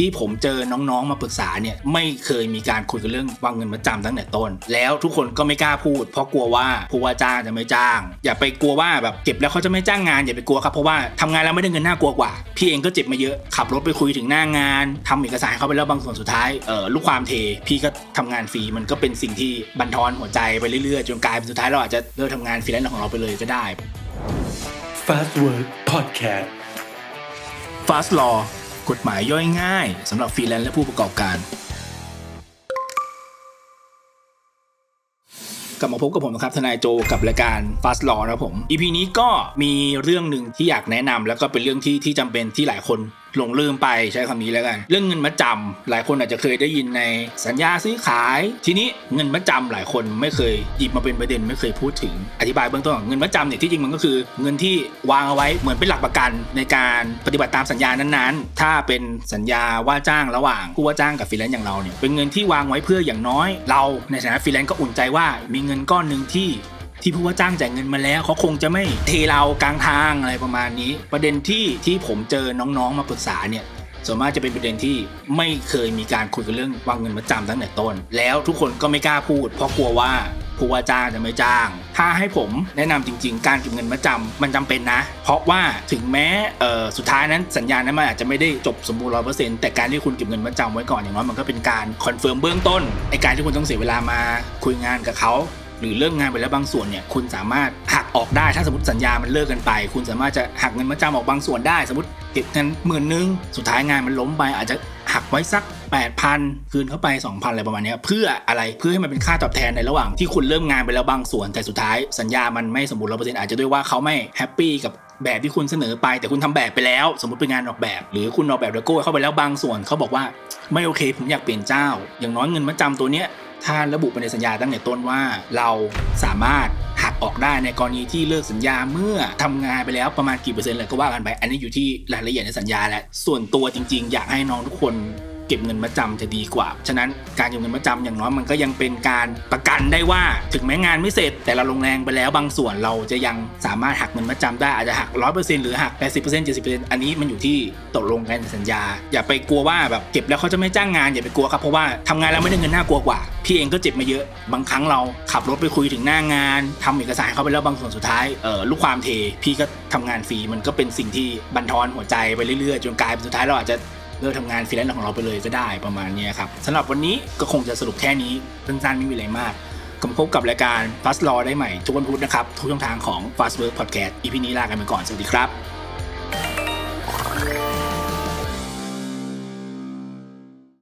ที่ผมเจอน้องๆมาปรึกษาเนี่ยไม่เคยมีการคุยกันเรื่องวางเงินมัดจำตั้งแต่ต้น แล้วทุกคนก็ไม่กล้าพูด เพราะกลัวว่าผู้ว่าจ้างจะไม่จ้าง อย่าไปกลัวว่าแบบเก็บแล้วเขาจะไม่จ้างงานอย่าไปกลัวครับเพราะว่าทำงานแล้วไม่ได้เงินน่ากลัวกว่าพี่เองก็เจ็บมาเยอะขับรถไปคุยถึงหน้างานทำเอกสารให้เขาไปแล้วบางส่วนสุดท้ายเออลูกความเท พี่ก็ทำงานฟรีมันก็เป็นสิ่งที่บั่นทอนหัวใจไปเรื่อยๆจนกลายเป็นสุดท้ายเราอาจจะเลิกทำงานฟรีแลนซ์ของเราไปเลยก็ได้ Fast Word Podcast Fast Law กฎหมายย่อยง่ายสำหรับฟรีแลนซ์และผู้ประกอบการ กลับมาพบกับผมนะครับทนายโจกับรายการ Fast Law นะครับผม EP นี้ก็มีเรื่องหนึ่งที่อยากแนะนำแล้วก็เป็นเรื่องที่ที่จำเป็นที่หลายคน หลงลืมไปใช้คำนี้แล้วกัน เรื่องเงินมัดจำหลายคนอาจจะเคยได้ยินในสัญญาซื้อขาย ทีนี้เงินมัดจำหลายคนไม่เคยหยิบมาเป็นประเด็นไม่เคยพูดถึง อธิบายเบื้องต้นเงินมัดจำเนี่ยที่จริงมันก็คือ เงินที่วางเอาไว้เหมือนเป็นหลักประกัน ในการปฏิบัติตามสัญญานั้นๆ ถ้าเป็นสัญญาว่าจ้างระหว่างผู้ว่าจ้างกับฟรีแลนซ์อย่างเราเนี่ยเป็นเงินที่วางไว้เพื่ออย่างน้อย เราในฐานะฟรีแลนซ์ก็อุ่นใจว่ามีเงินก้อนหนึ่งที่ ที่ผู้ว่าจ้างจ่ายเงินมาแล้วเขาคงจะไม่เทเรากลางทางอะไรประมาณนี้ ประเด็นที่ที่ผมเจอน้องๆมาปรึกษาเนี่ยส่วนมากจะเป็นประเด็นที่ไม่เคยมีการคุยกันเรื่องวางเงินมัดจำตั้งแต่ต้น แล้วทุกคนก็ไม่กล้าพูด เพราะกลัวว่าผู้ว่าจ้างจะไม่จ้าง ถ้าให้ผมแนะนำจริง ๆ การเก็บเงินมัดจำมันจำเป็นนะ เพราะว่าถึงแม้สุดท้ายนั้นสัญญานั้นมันอาจจะไม่ได้จบสมบูรณ์ร้อยเปอร์เซ็นต์แต่การที่คุณเก็บเงินมัดจำไว้ก่อนอย่างน้อยมันก็เป็นการ confirm เบื้องต้นไอการที่คุณต้องเสียเวลามาคุยงานกับเขา หรือเริ่มงานไปแล้วบางส่วนเนี่ยคุณสามารถหักออกได้ถ้าสมมติสัญญามันเลิกกันไป คุณสามารถจะหักเงินมัดจำออกบางส่วนได้ สมมติเก็บเงินหมื่นนึงสุดท้ายงานมันล้มไปอาจจะหักไว้สัก 8,000 คืนเขาไป 2,000 อะไรประมาณนี้เพื่ออะไรเพื่อให้มันเป็นค่าตอบแทนในระหว่างที่คุณเริ่มงานไปแล้วบางส่วน แต่สุดท้ายสัญญามันไม่สมบูรณ์ร้อยเปอร์เซ็นต์อาจจะด้วยว่าเขาไม่ happy กับแบบที่คุณเสนอไป แต่คุณทำแบบไปแล้ว สมมติเป็นงานออกแบบ หรือคุณออกแบบโลโก้เข้าไปแล้วบางส่วนเขาบอกว่าไม่โอเค ผมอยากเปลี่ยนเจ้า อย่างน้อยเงินมัดจำตัวเนี้ย ถ้าระบุไปในสัญญาตั้งแต่ต้นว่าเราสามารถหักออกได้ในกรณีที่เลิกสัญญาเมื่อทำงานไปแล้วประมาณกี่เปอร์เซ็นต์เลยก็ว่ากันไป อันนี้อยู่ที่รายละเอียดในสัญญาแหละส่วนตัวจริง ๆ อยากให้น้องทุกคน เก็บเงินมาจำจะดีกว่า ฉะนั้นการเก็บเงินมาจำอย่างน้อยมันก็ยังเป็นการประกันได้ว่า ถึงแม้งานไม่เสร็จ แต่เราลงแรงไปแล้วบางส่วนเราจะยังสามารถหักเงินมาจำได้อาจจะหักร้อยเปอร์เซ็นต์หรือหักแปดสิบเปอร์เซ็นต์เจ็ดสิบเปอร์เซ็นต์อันนี้มันอยู่ที่ตกลงกันในสัญญา อย่าไปกลัวว่าแบบเก็บแล้วเขาจะไม่จ้างงานอย่าไปกลัวครับเพราะว่าทำงานแล้วไม่ได้เงินน่ากลัวกว่า พี่เองก็เจ็บมาเยอะบางครั้งเราขับรถไปคุยถึงหน้างานทำเอกสารให้เขาไปแล้วบางส่วนสุดท้ายเออลูกความเทพี่ก็ทำงานฟรีมันก็เป็นสิ่งที่บั่นทอนหัวใจไปเรื่อยๆจนกลายเป็นสุดท้ายเราอาจจะ เลิกทำงานฟรีแลนซ์ของเราไปเลยก็ได้ประมาณนี้ครับสำหรับวันนี้ก็คงจะสรุปแค่นี้สั้นๆไม่มีอะไรมากกลับมาพบกับรายการ Fast Law ได้ใหม่ทุกวันพุธนะครับทุกช่องทางของ Fast Work Podcast EP นี้ลากันไปก่อน สวัสดีครับ